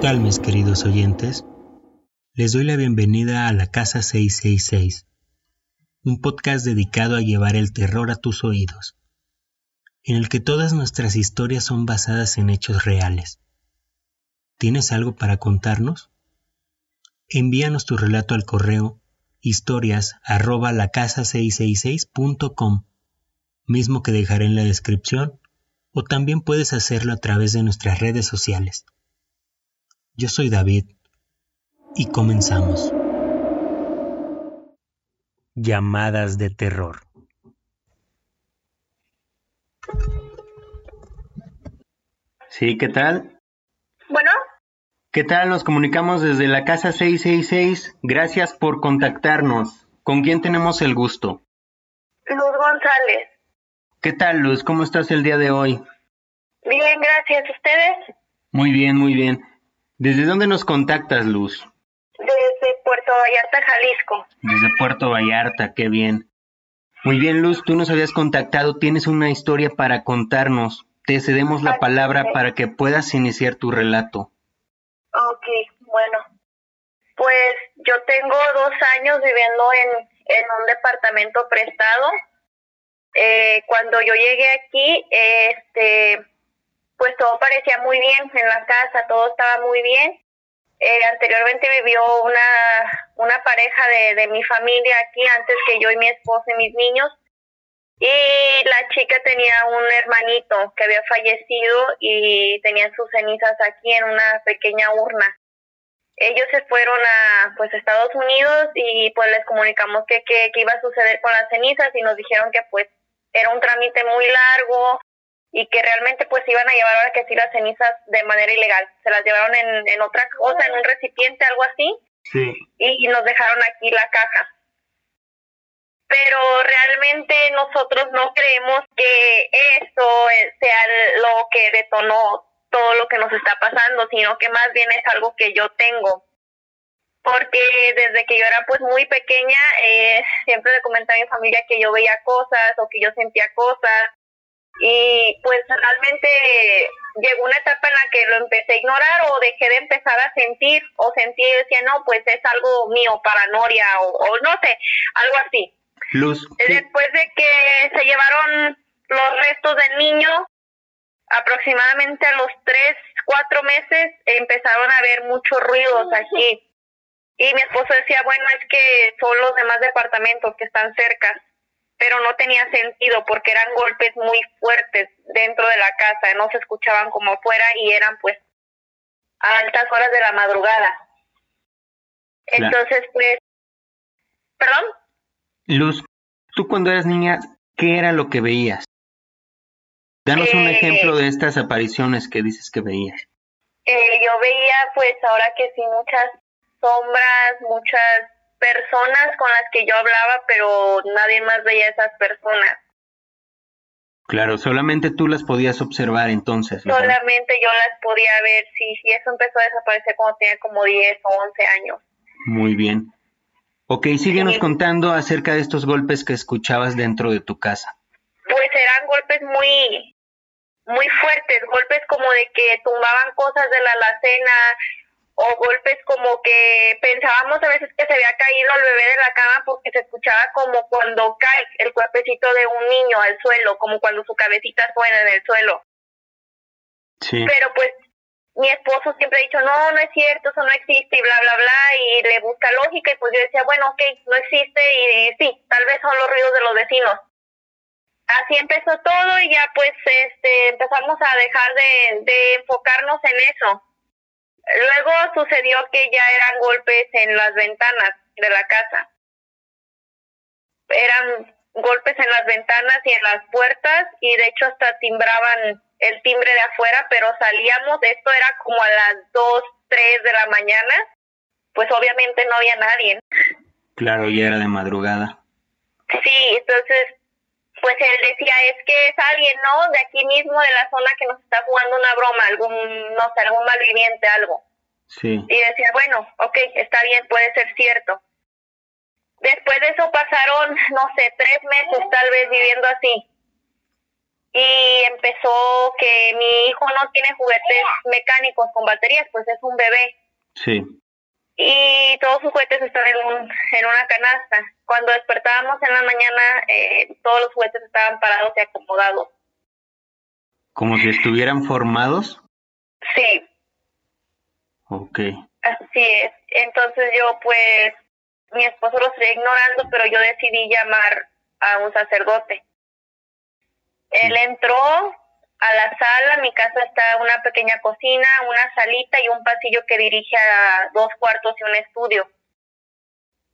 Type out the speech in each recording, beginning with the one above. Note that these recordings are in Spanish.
¿Qué mis queridos oyentes? Les doy la bienvenida a la Casa 666, un podcast dedicado a llevar el terror a tus oídos, en el que todas nuestras historias son basadas en hechos reales. ¿Tienes algo para contarnos? Envíanos tu relato al correo historias arroba la casa 666.com, mismo que dejaré en la descripción, o también puedes hacerlo a través de nuestras redes sociales. Yo soy David y comenzamos. Llamadas de terror. Sí, ¿qué tal? Bueno, ¿Qué tal? Nos comunicamos desde la casa 666. Gracias por contactarnos. ¿Con quién tenemos el gusto? Luz González. ¿Qué tal, Luz? ¿Cómo estás el día de hoy? Bien, gracias. ¿Ustedes? Muy bien, muy bien. ¿Desde dónde nos contactas, Luz? Desde Puerto Vallarta, Jalisco. Desde Puerto Vallarta, qué bien. Muy bien, Luz, tú nos habías contactado, tienes una historia para contarnos. Te cedemos la palabra para que puedas iniciar tu relato. Ok, bueno. Pues yo tengo dos años viviendo en, en un departamento prestado. Eh, cuando yo llegué aquí, este, pues todo parecía muy bien en la casa, todo estaba muy bien. Eh, anteriormente vivió una, una pareja de, de mi familia aquí, antes que yo y mi esposo y mis niños. Y la chica tenía un hermanito que había fallecido y tenía sus cenizas aquí en una pequeña urna. Ellos se fueron a pues Estados Unidos y pues les comunicamos que, que, que iba a suceder con las cenizas y nos dijeron que pues era un trámite muy largo y que realmente pues iban a llevar ahora que sí las cenizas de manera ilegal. Se las llevaron en, en otra cosa, en un recipiente, algo así, Sí. y nos dejaron aquí la caja. Pero realmente nosotros no creemos que eso eh, sea lo que detonó todo lo que nos está pasando, sino que más bien es algo que yo tengo. Porque desde que yo era pues muy pequeña, eh, siempre le comenté a mi familia que yo veía cosas o que yo sentía cosas. Y pues realmente llegó una etapa en la que lo empecé a ignorar o dejé de empezar a sentir o sentí y decía, no, pues es algo mío, paranoia o, o no sé, algo así. Luz, ¿qué- Después de que se llevaron los restos del niño, aproximadamente a los tres, cuatro meses empezaron a haber muchos ruidos aquí. Y mi esposo decía, bueno, es que son los demás departamentos que están cerca. Pero no tenía sentido porque eran golpes muy fuertes dentro de la casa, no se escuchaban como afuera y eran pues a altas horas de la madrugada. Entonces, pues, perdón. Luz, tú cuando eras niña, ¿qué era lo que veías? Danos un Eh, ejemplo de estas apariciones que dices que veías. Eh, yo veía pues ahora que sí muchas sombras, muchas personas con las que yo hablaba, pero nadie más veía a esas personas. Claro, solamente tú las podías observar entonces. ¿verdad? Solamente yo las podía ver, sí, sí, eso empezó a desaparecer cuando tenía como 10 o 11 años. Muy bien. Ok, síguenos Sí. contando acerca de estos golpes que escuchabas dentro de tu casa. Pues eran golpes muy, muy fuertes, golpes como de que tumbaban cosas de la alacena o golpes como que pensábamos a veces que se había caído el bebé de la cama porque se escuchaba como cuando cae el cuerpecito de un niño al suelo, como cuando su cabecita suena en el suelo. Sí. Pero pues mi esposo siempre ha dicho, no, no es cierto, eso no existe y bla, bla, bla, y le busca lógica y pues yo decía, bueno, ok, no existe y, y sí, tal vez son los ruidos de los vecinos. Así empezó todo y ya pues este empezamos a dejar de, de enfocarnos en eso. Luego sucedió que ya eran golpes en las ventanas de la casa. Eran golpes en las ventanas y en las puertas y de hecho hasta timbraban el timbre de afuera, pero salíamos, esto era como a las 2, 3 de la mañana, pues obviamente no había nadie. Claro, ya era de madrugada. Sí, entonces, pues él decía, es que es alguien, ¿no? De aquí mismo, de la zona que nos está jugando una broma, algún, no sé, algún malviviente, algo. Sí. Y decía, bueno, ok, está bien, puede ser cierto. Después de eso pasaron, no sé, tres meses tal vez viviendo así. y empezó que mi hijo no tiene juguetes mecánicos con baterías, pues es un bebé. Sí. Y todos sus juguetes están en, un, en una canasta. Cuando despertábamos en la mañana, eh, todos los juguetes estaban parados y acomodados. ¿Como si estuvieran formados? Sí. Ok. Así es. Entonces yo pues, mi esposo lo estoy ignorando, pero yo decidí llamar a un sacerdote. Él entró a la sala, mi casa está una pequeña cocina, una salita y un pasillo que dirige a dos cuartos y un estudio.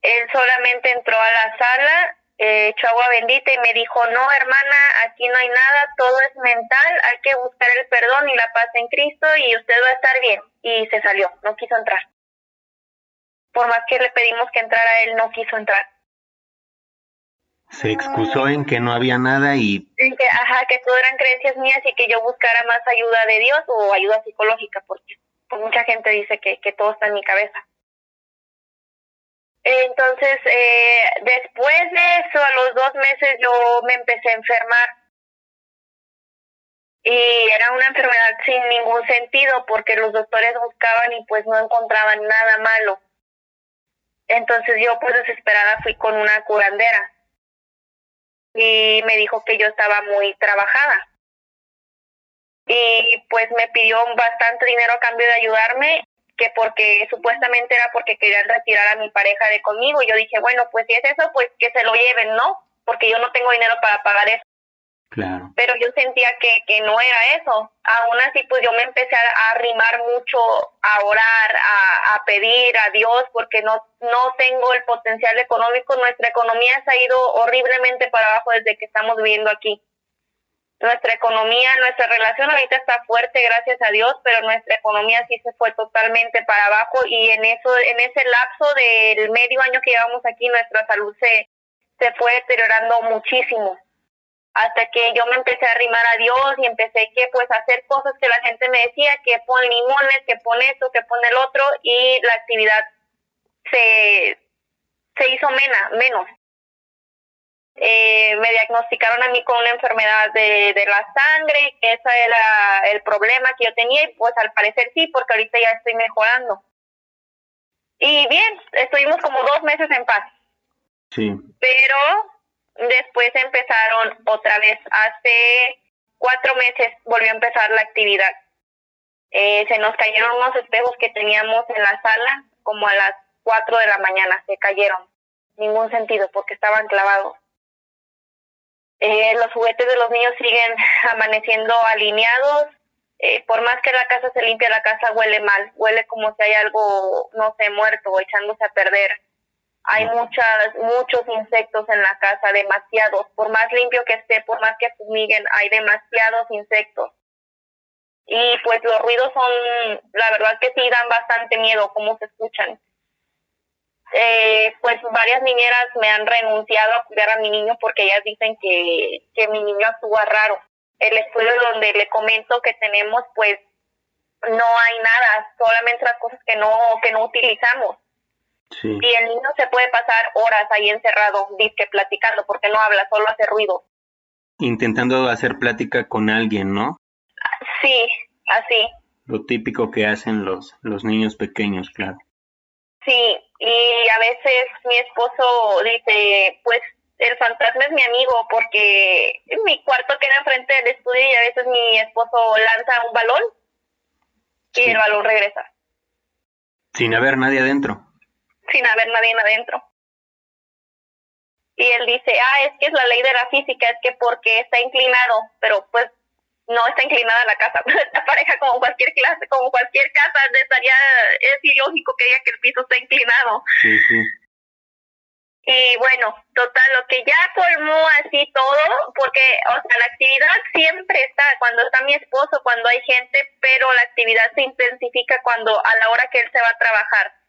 Él solamente entró a la sala, eh, echó agua bendita y me dijo, no hermana, aquí no hay nada, todo es mental, hay que buscar el perdón y la paz en Cristo y usted va a estar bien. Y se salió, no quiso entrar. Por más que le pedimos que entrara, él no quiso entrar se excusó en que no había nada y... que, ajá, que todo eran creencias mías y que yo buscara más ayuda de Dios o ayuda psicológica, porque pues, mucha gente dice que, que todo está en mi cabeza. Entonces, eh, después de eso, a los dos meses yo me empecé a enfermar. Y era una enfermedad sin ningún sentido porque los doctores buscaban y pues no encontraban nada malo. Entonces yo pues desesperada fui con una curandera y me dijo que yo estaba muy trabajada. Y pues me pidió bastante dinero a cambio de ayudarme, que porque supuestamente era porque querían retirar a mi pareja de conmigo. Y yo dije, bueno, pues si es eso, pues que se lo lleven, ¿no? Porque yo no tengo dinero para pagar eso. Pero yo sentía que, que no era eso. Aún así, pues yo me empecé a, arrimar mucho, a orar, a, a, pedir a Dios, porque no, no tengo el potencial económico. Nuestra economía se ha ido horriblemente para abajo desde que estamos viviendo aquí. Nuestra economía, nuestra relación ahorita está fuerte, gracias a Dios, pero nuestra economía sí se fue totalmente para abajo y en eso, en ese lapso del medio año que llevamos aquí, nuestra salud se, se fue deteriorando muchísimo hasta que yo me empecé a arrimar a Dios y empecé que pues a hacer cosas que la gente me decía, que pon limones, que pon esto, que pon el otro y la actividad se, se hizo mena, menos. Eh, me diagnosticaron a mí con una enfermedad de, de la sangre, que ese era el problema que yo tenía y pues al parecer sí, porque ahorita ya estoy mejorando. Y bien, estuvimos como dos meses en paz. Sí. Pero Después empezaron otra vez, hace cuatro meses volvió a empezar la actividad. Eh, se nos cayeron unos espejos que teníamos en la sala como a las cuatro de la mañana, se cayeron. Ningún sentido porque estaban clavados. Eh, los juguetes de los niños siguen amaneciendo alineados. Eh, por más que la casa se limpie, la casa huele mal. Huele como si hay algo, no sé, muerto echándose a perder. Hay muchas, muchos insectos en la casa, demasiados. Por más limpio que esté, por más que fumiguen, hay demasiados insectos. Y pues los ruidos son, la verdad que sí dan bastante miedo, como se escuchan. Eh, pues varias niñeras me han renunciado a cuidar a mi niño porque ellas dicen que, que mi niño actúa raro. El estudio donde le comento que tenemos, pues no hay nada, solamente las cosas que no, que no utilizamos. Y el niño se puede pasar horas ahí encerrado, disque platicando, porque no habla, solo hace ruido. Intentando hacer plática con alguien, ¿no? Sí, así. Lo típico que hacen los, los niños pequeños, claro. Sí, y a veces mi esposo dice, pues el fantasma es mi amigo porque mi cuarto queda enfrente del estudio y a veces mi esposo lanza un balón y el balón regresa. Sin haber nadie adentro sin haber nadie adentro. Y él dice, ah, es que es la ley de la física, es que porque está inclinado, pero pues no está inclinada la casa, la pareja como cualquier clase, como cualquier casa, estaría, es ilógico que diga que el piso está inclinado. Sí, sí. Y bueno, total, lo que ya colmó así todo, porque, o sea, la actividad siempre está, cuando está mi esposo, cuando hay gente, pero la actividad se intensifica cuando, a la hora que él se va a trabajar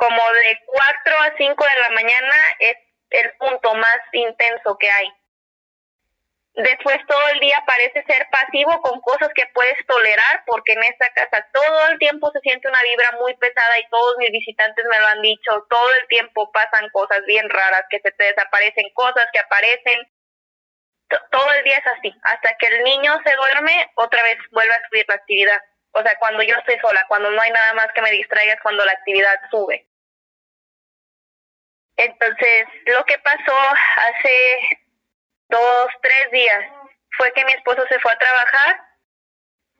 como de 4 a 5 de la mañana es el punto más intenso que hay. Después todo el día parece ser pasivo con cosas que puedes tolerar porque en esta casa todo el tiempo se siente una vibra muy pesada y todos mis visitantes me lo han dicho, todo el tiempo pasan cosas bien raras, que se te desaparecen cosas, que aparecen. todo el día es así. Hasta que el niño se duerme, otra vez vuelve a subir la actividad. O sea, cuando yo estoy sola, cuando no hay nada más que me distraiga es cuando la actividad sube. Entonces, lo que pasó hace dos, tres días fue que mi esposo se fue a trabajar.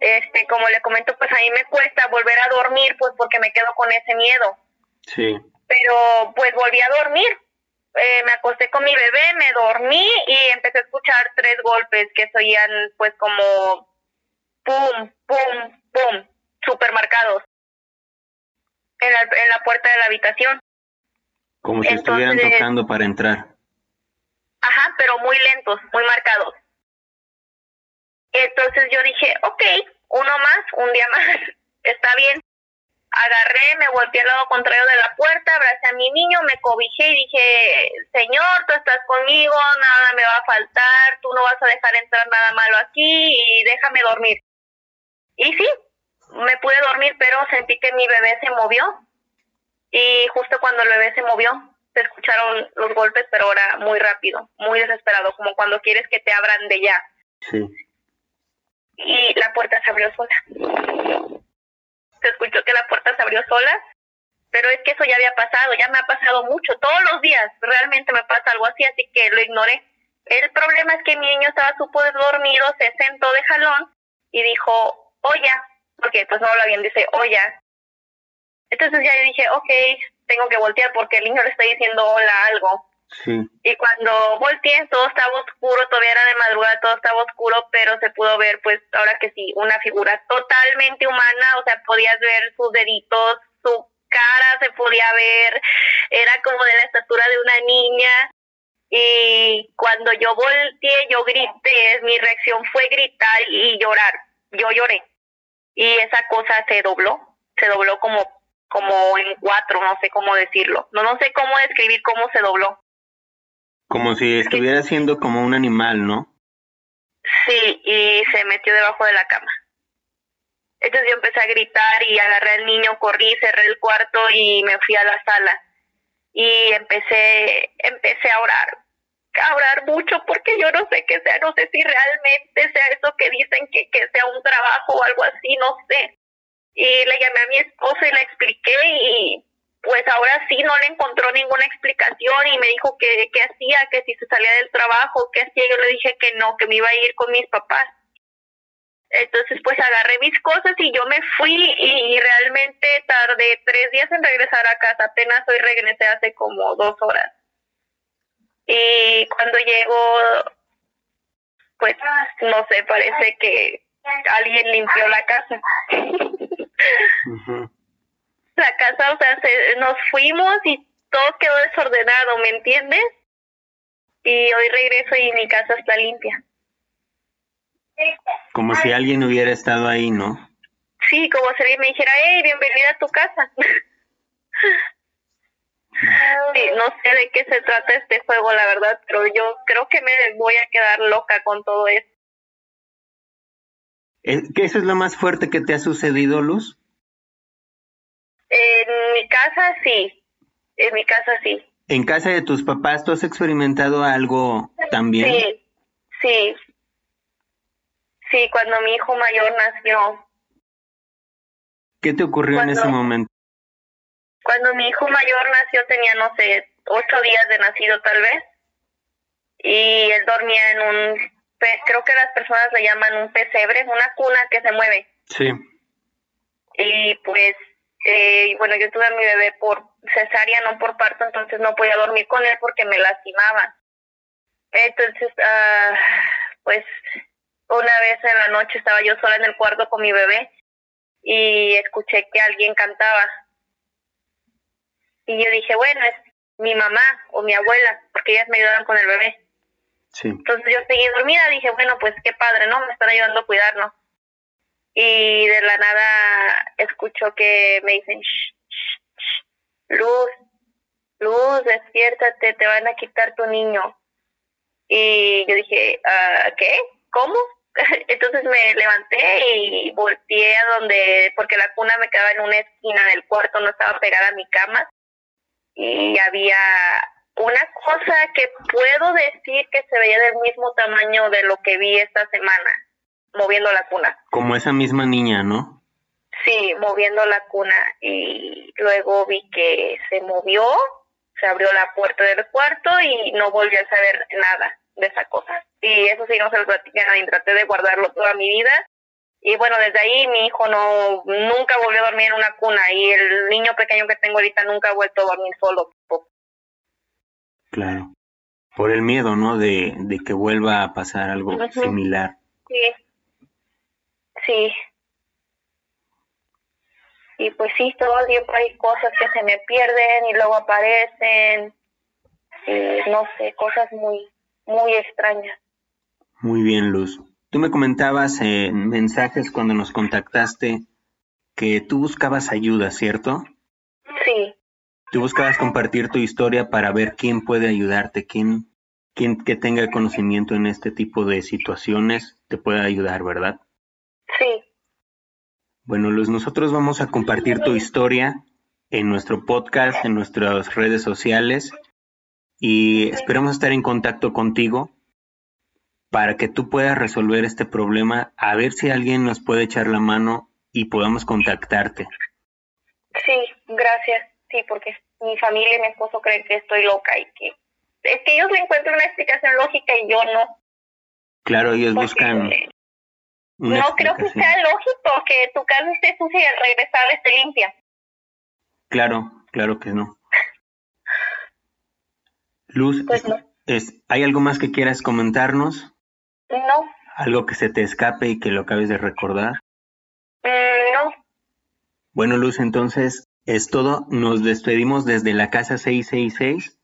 Este, como le comento, pues a mí me cuesta volver a dormir, pues porque me quedo con ese miedo. Sí. Pero pues volví a dormir. Eh, me acosté con mi bebé, me dormí y empecé a escuchar tres golpes que se oían pues como pum, pum, pum, super marcados en la, en la puerta de la habitación. Como si estuvieran tocando para entrar. Ajá, pero muy lentos, muy marcados. Entonces yo dije, ok, uno más, un día más, está bien. Agarré, me volteé al lado contrario de la puerta, abracé a mi niño, me cobijé y dije, Señor, tú estás conmigo, nada me va a faltar, tú no vas a dejar entrar nada malo aquí y déjame dormir. Y sí, me pude dormir, pero sentí que mi bebé se movió justo cuando el bebé se movió, se escucharon los golpes, pero ahora muy rápido, muy desesperado, como cuando quieres que te abran de ya. Sí. Y la puerta se abrió sola. Se escuchó que la puerta se abrió sola, pero es que eso ya había pasado, ya me ha pasado mucho, todos los días realmente me pasa algo así, así que lo ignoré. El problema es que mi niño estaba súper dormido, se sentó de jalón y dijo, oye, porque pues no habla bien, dice, oye. Entonces ya yo dije, ok, tengo que voltear porque el niño le está diciendo hola algo. Sí. Y cuando volteé, todo estaba oscuro, todavía era de madrugada, todo estaba oscuro, pero se pudo ver, pues, ahora que sí, una figura totalmente humana, o sea, podías ver sus deditos, su cara se podía ver, era como de la estatura de una niña. Y cuando yo volteé, yo grité, mi reacción fue gritar y llorar, yo lloré. Y esa cosa se dobló, se dobló como como en cuatro, no sé cómo decirlo. No, no sé cómo describir cómo se dobló. Como si estuviera siendo como un animal, ¿no? Sí, y se metió debajo de la cama. Entonces yo empecé a gritar y agarré al niño, corrí, cerré el cuarto y me fui a la sala. Y empecé, empecé a orar, a orar mucho porque yo no sé qué sea, no sé si realmente sea eso que dicen que, que sea un trabajo o algo así, no sé y le llamé a mi esposo y le expliqué y pues ahora sí no le encontró ninguna explicación y me dijo que, que hacía, que si se salía del trabajo, que hacía, yo le dije que no, que me iba a ir con mis papás. Entonces pues agarré mis cosas y yo me fui y, realmente tardé tres días en regresar a casa, apenas hoy regresé hace como dos horas. Y cuando llego, pues no sé, parece que alguien limpió la casa. La casa, o sea, nos fuimos y todo quedó desordenado, ¿me entiendes? Y hoy regreso y mi casa está limpia. Como si alguien hubiera estado ahí, ¿no? Sí, como si alguien me dijera, hey, bienvenida a tu casa. no sé de qué se trata este juego, la verdad, pero yo creo que me voy a quedar loca con todo esto. ¿Qué eso es lo más fuerte que te ha sucedido, Luz? En mi casa sí, en mi casa sí. ¿En casa de tus papás tú has experimentado algo también? Sí, sí. Sí, cuando mi hijo mayor nació. ¿Qué te ocurrió en ese momento? Cuando mi hijo mayor nació tenía, no sé, ocho días de nacido tal vez. Y él dormía en un creo que las personas le llaman un pesebre, una cuna que se mueve. Sí. Y pues, eh, bueno, yo tuve a mi bebé por cesárea, no por parto, entonces no podía dormir con él porque me lastimaba. Entonces, uh, pues, una vez en la noche estaba yo sola en el cuarto con mi bebé y escuché que alguien cantaba. Y yo dije, bueno, es mi mamá o mi abuela, porque ellas me ayudaban con el bebé. Entonces yo seguí dormida, dije, bueno, pues qué padre, ¿no? Me están ayudando a cuidarlo. Y de la nada escucho que me dicen, Luz, Luz, despiértate, te van a quitar tu niño. Y yo dije, uh, ¿qué? ¿Cómo? Entonces me levanté y volteé a donde, porque la cuna me quedaba en una esquina del cuarto, no estaba pegada a mi cama. Y había una cosa que puedo decir que se veía del mismo tamaño de lo que vi esta semana, moviendo la cuna. Como esa misma niña, ¿no? Sí, moviendo la cuna y luego vi que se movió, se abrió la puerta del cuarto y no volví a saber nada de esa cosa. Y eso sí no se lo platicé a nadie, traté de guardarlo toda mi vida. Y bueno, desde ahí mi hijo no nunca volvió a dormir en una cuna y el niño pequeño que tengo ahorita nunca ha vuelto a dormir solo. Claro. Por el miedo, ¿no? De, de que vuelva a pasar algo similar. Sí. Sí. Y pues sí, todo el tiempo hay cosas que se me pierden y luego aparecen. Y no sé, cosas muy, muy extrañas. Muy bien, Luz. Tú me comentabas en mensajes cuando nos contactaste que tú buscabas ayuda, ¿cierto? Sí. Tú buscabas compartir tu historia para ver quién puede ayudarte, quién, quién que tenga conocimiento en este tipo de situaciones te puede ayudar, ¿verdad? Sí. Bueno, Luz, nosotros vamos a compartir tu historia en nuestro podcast, en nuestras redes sociales y esperamos estar en contacto contigo para que tú puedas resolver este problema, a ver si alguien nos puede echar la mano y podamos contactarte. Sí, gracias. Sí, porque mi familia y mi esposo creen que estoy loca y que es que ellos le encuentran una explicación lógica y yo no. Claro, ellos buscan. no creo que sea lógico que tu casa esté sucia y al regresar esté limpia. Claro, claro que no. Luz, pues no. es, ¿hay algo más que quieras comentarnos? No. ¿Algo que se te escape y que lo acabes de recordar? Mm, no. Bueno, Luz, entonces es todo. Nos despedimos desde la casa 666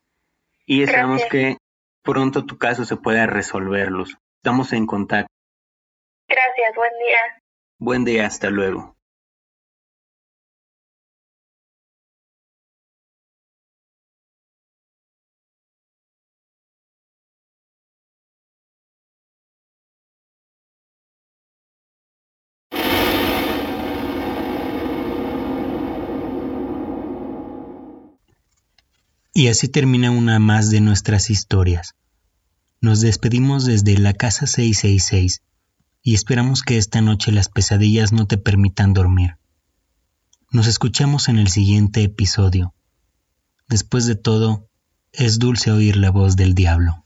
y esperamos que pronto tu caso se pueda resolver, Luz. Estamos en contacto. Gracias, buen día. Buen día, hasta luego. Y así termina una más de nuestras historias. Nos despedimos desde la casa 666 y esperamos que esta noche las pesadillas no te permitan dormir. Nos escuchamos en el siguiente episodio. Después de todo, es dulce oír la voz del diablo.